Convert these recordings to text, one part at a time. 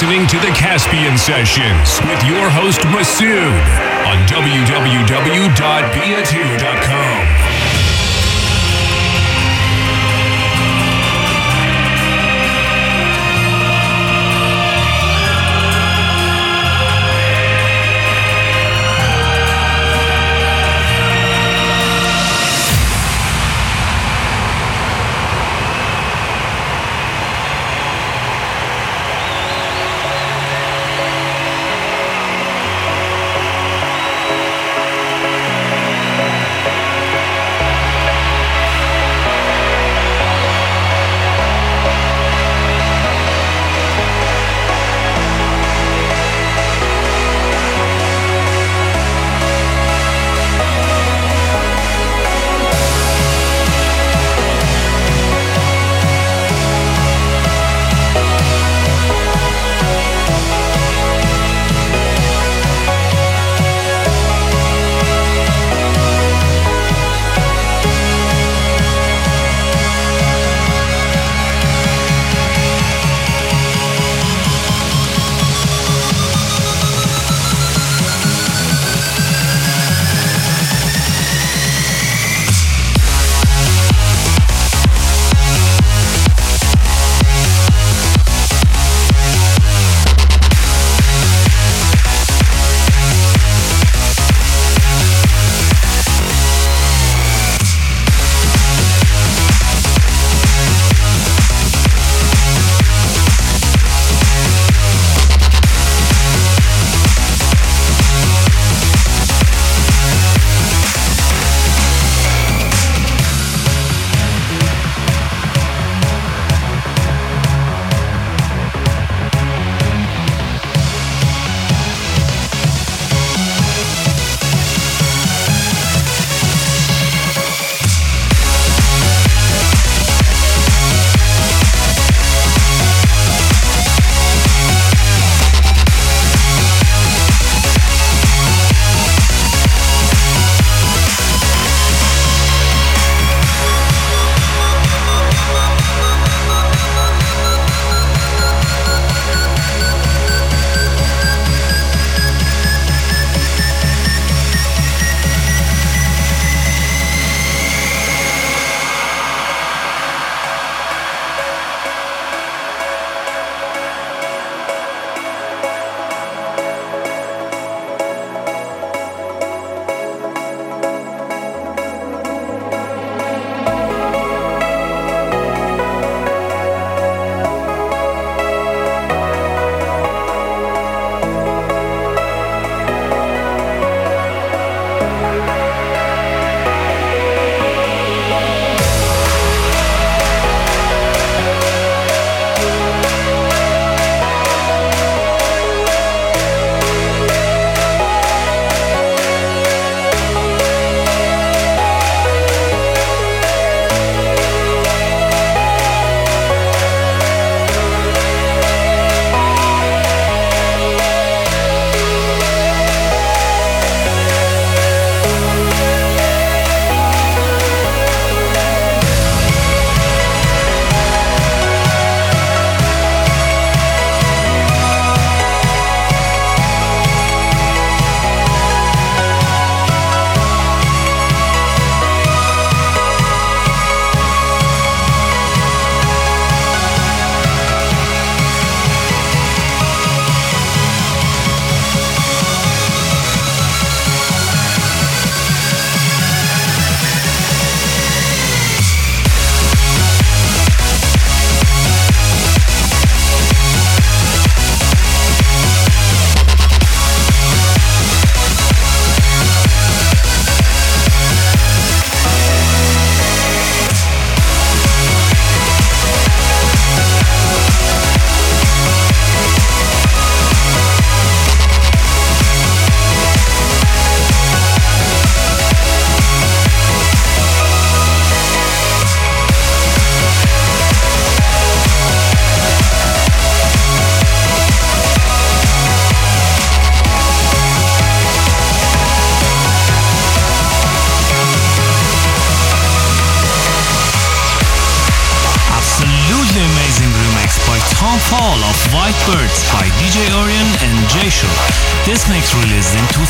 listening to the Caspian Sessions with your host Masood on www.bia2.com.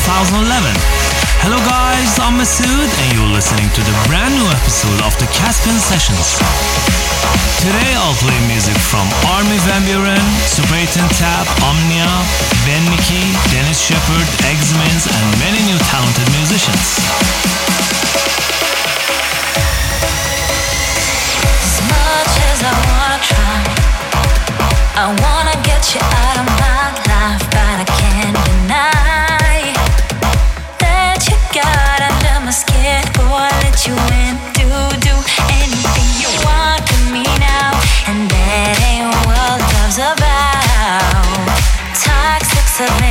2011. Hello guys, I'm Masood and you're listening to the brand new episode of the Caspian Sessions. Today I'll play music from Armin van Super 8 Tab, Omnia, Ben Nicky, Dennis Sheperd, Exmins and many new talented musicians. As much as I wanna try I wanna get you out of my life, but I can't deny got under my skin. Boy, let you in, do do anything you want to me now, and that ain't what love's about. Toxic submission,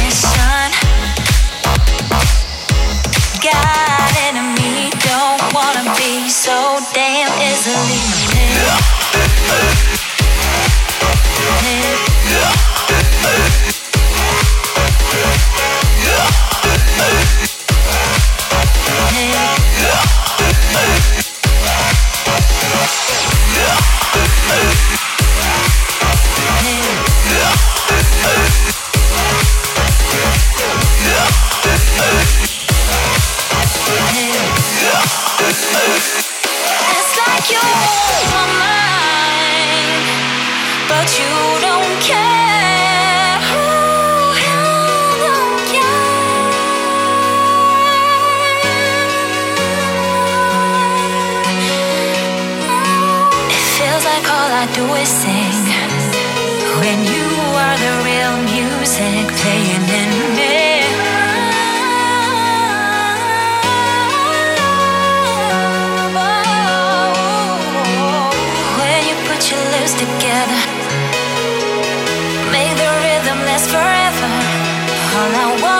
together, make the rhythm last forever. All I want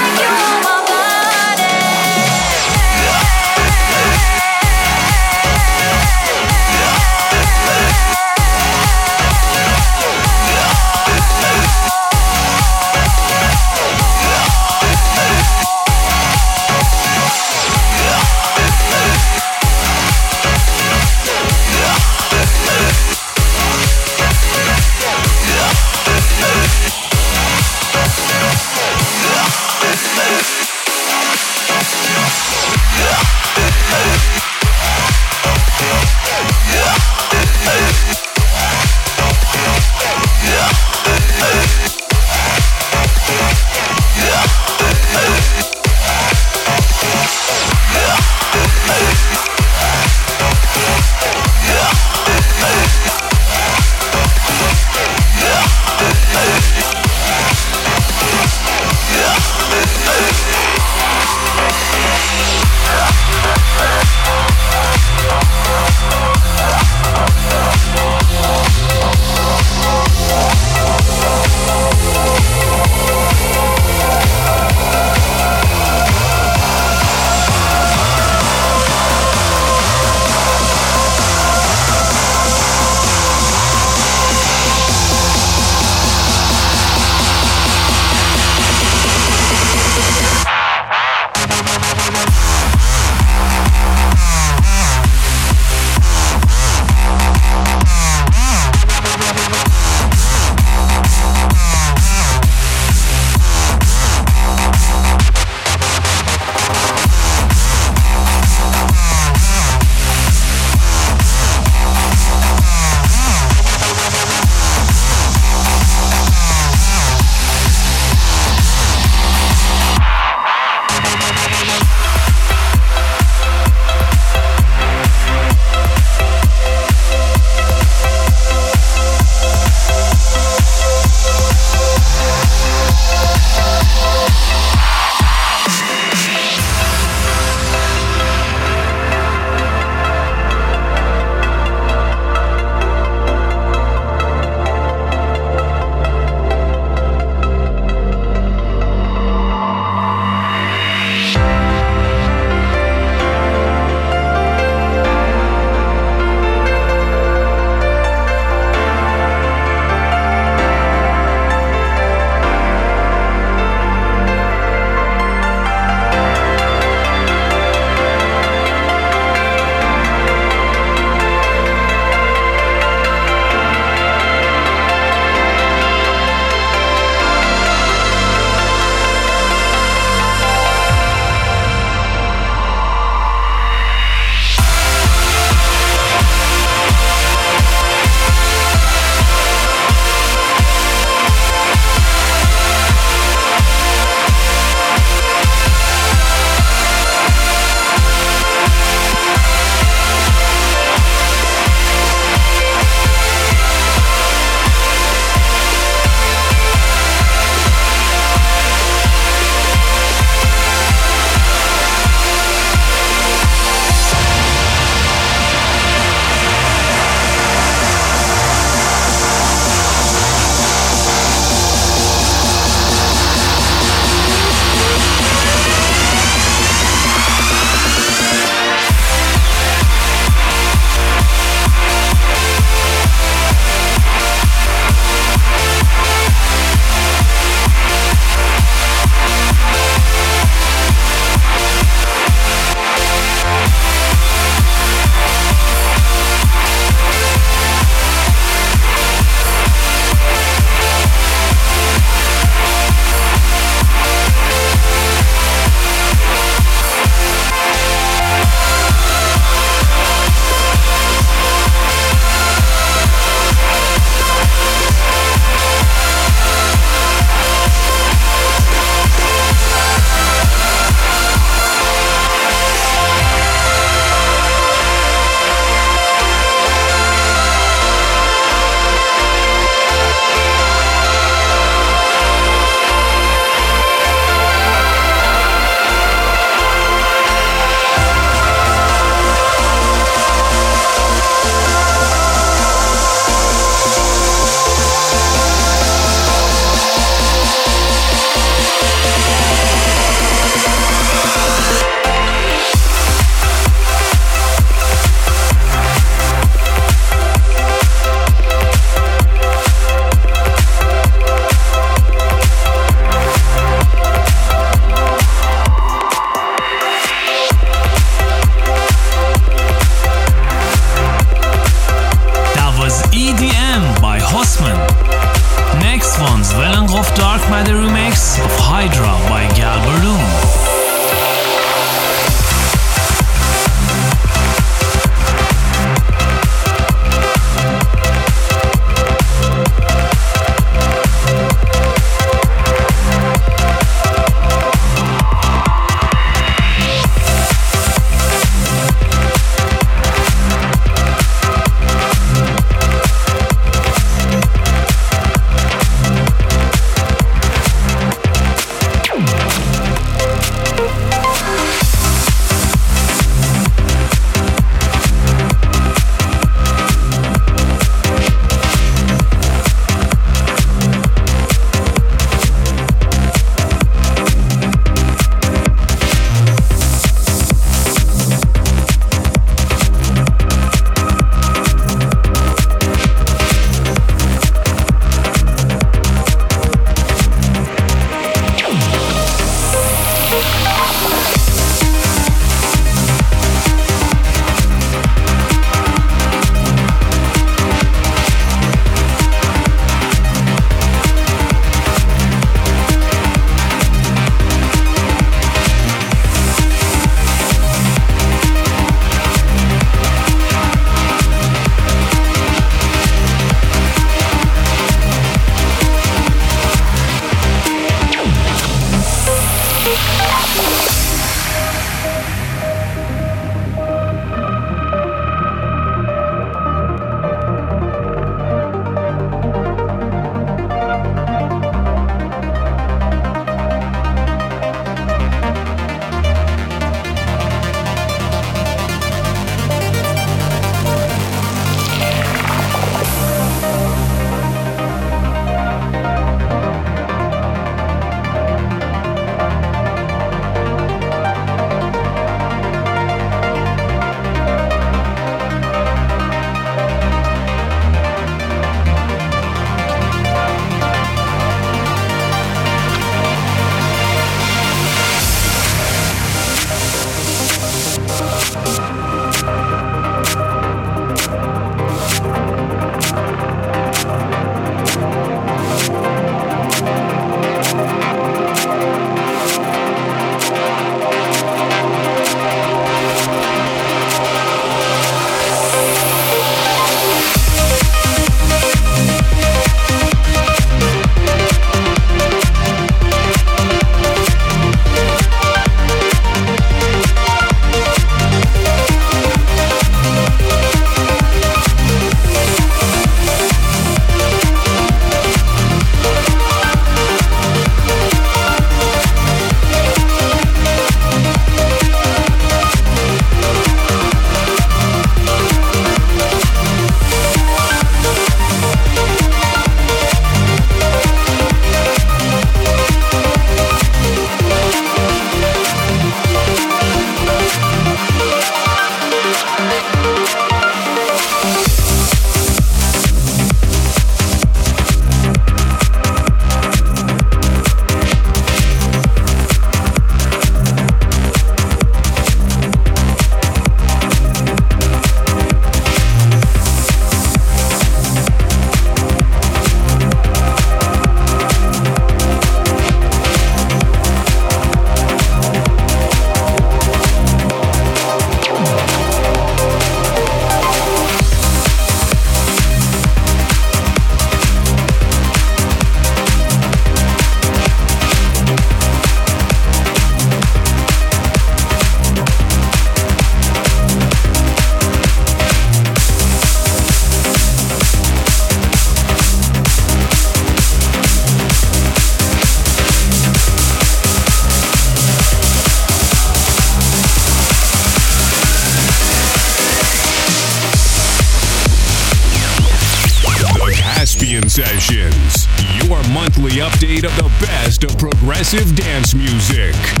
progressive dance music.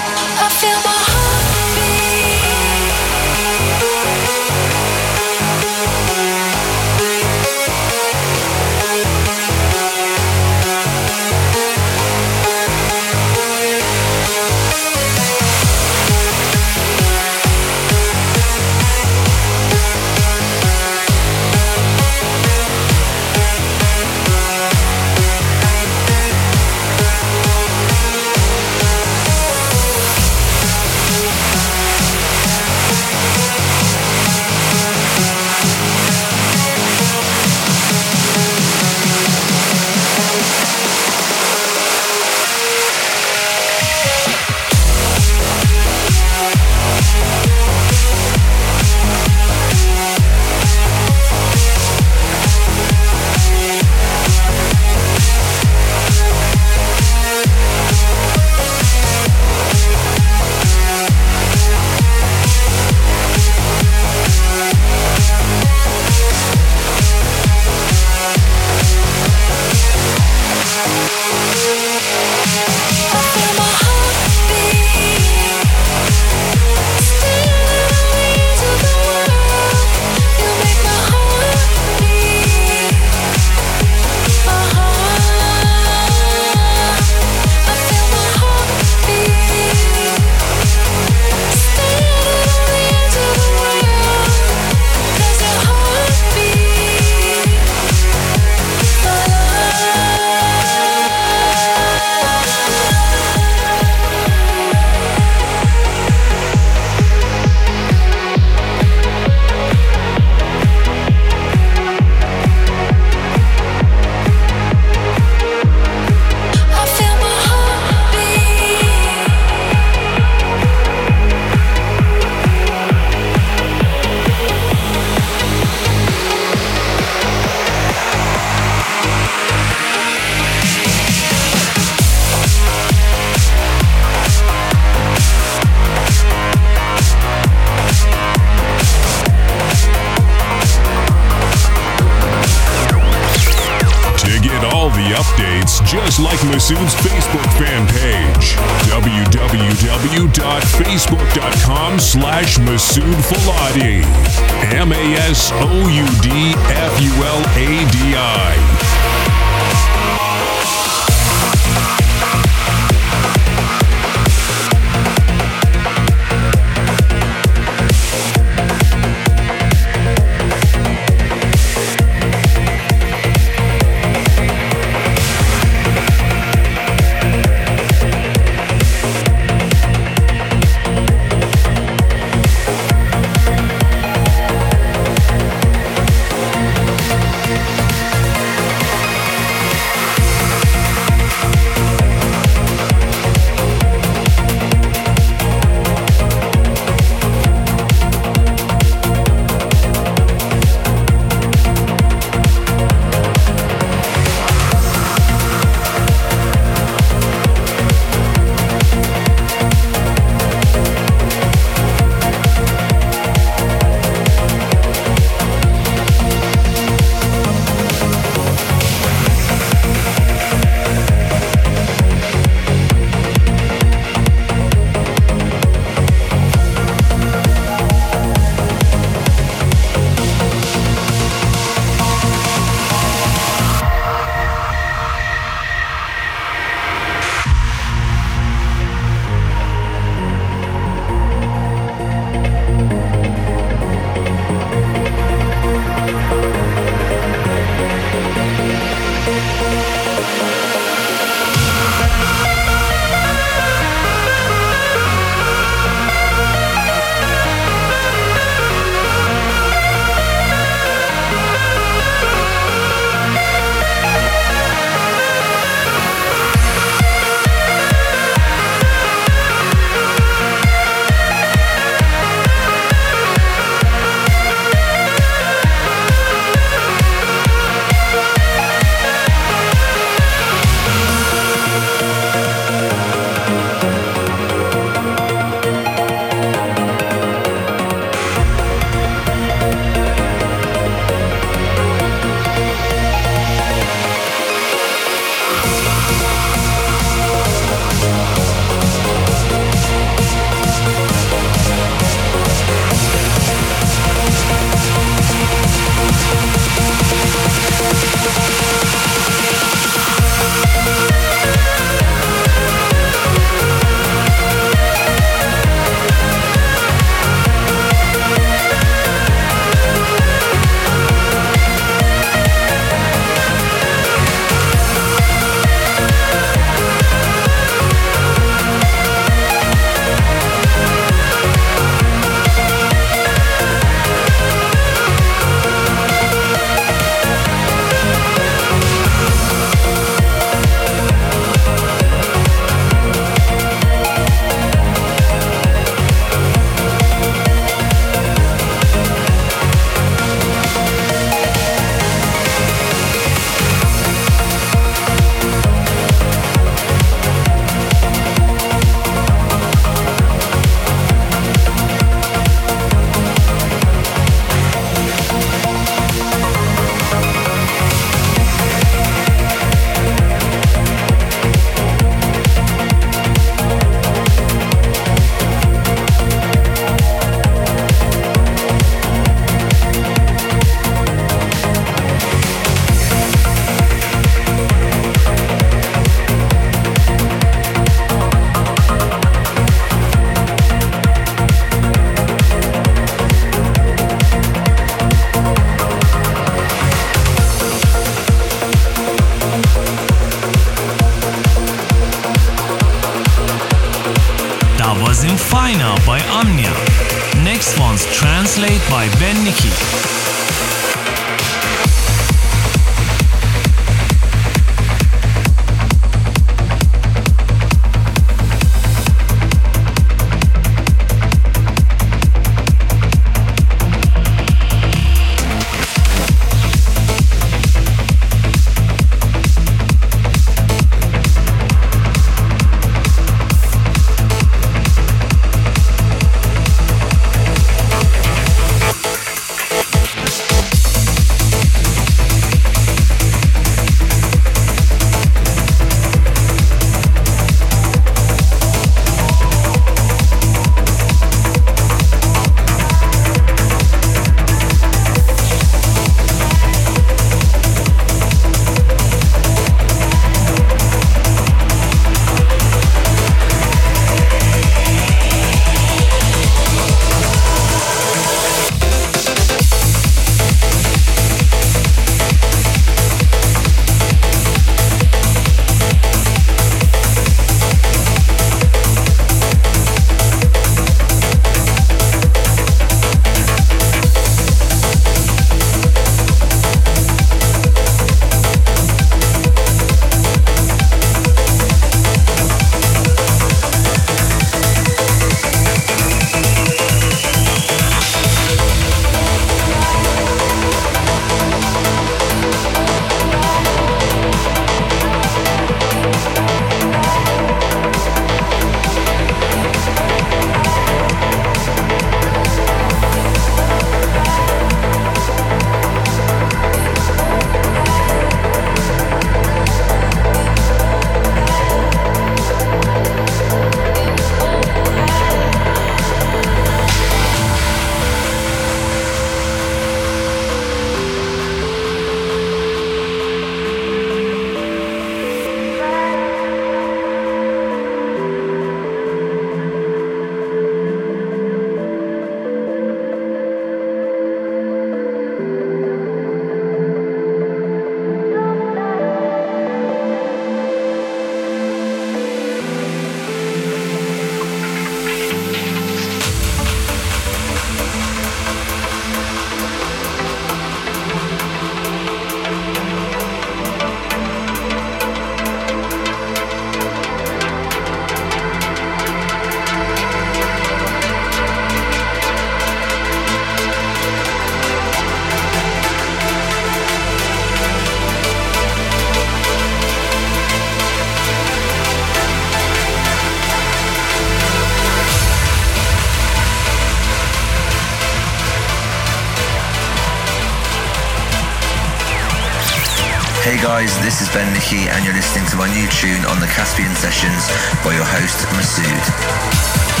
Guys, this is Ben Nicky and you're listening to my new tune on the Caspian Sessions by your host Masood.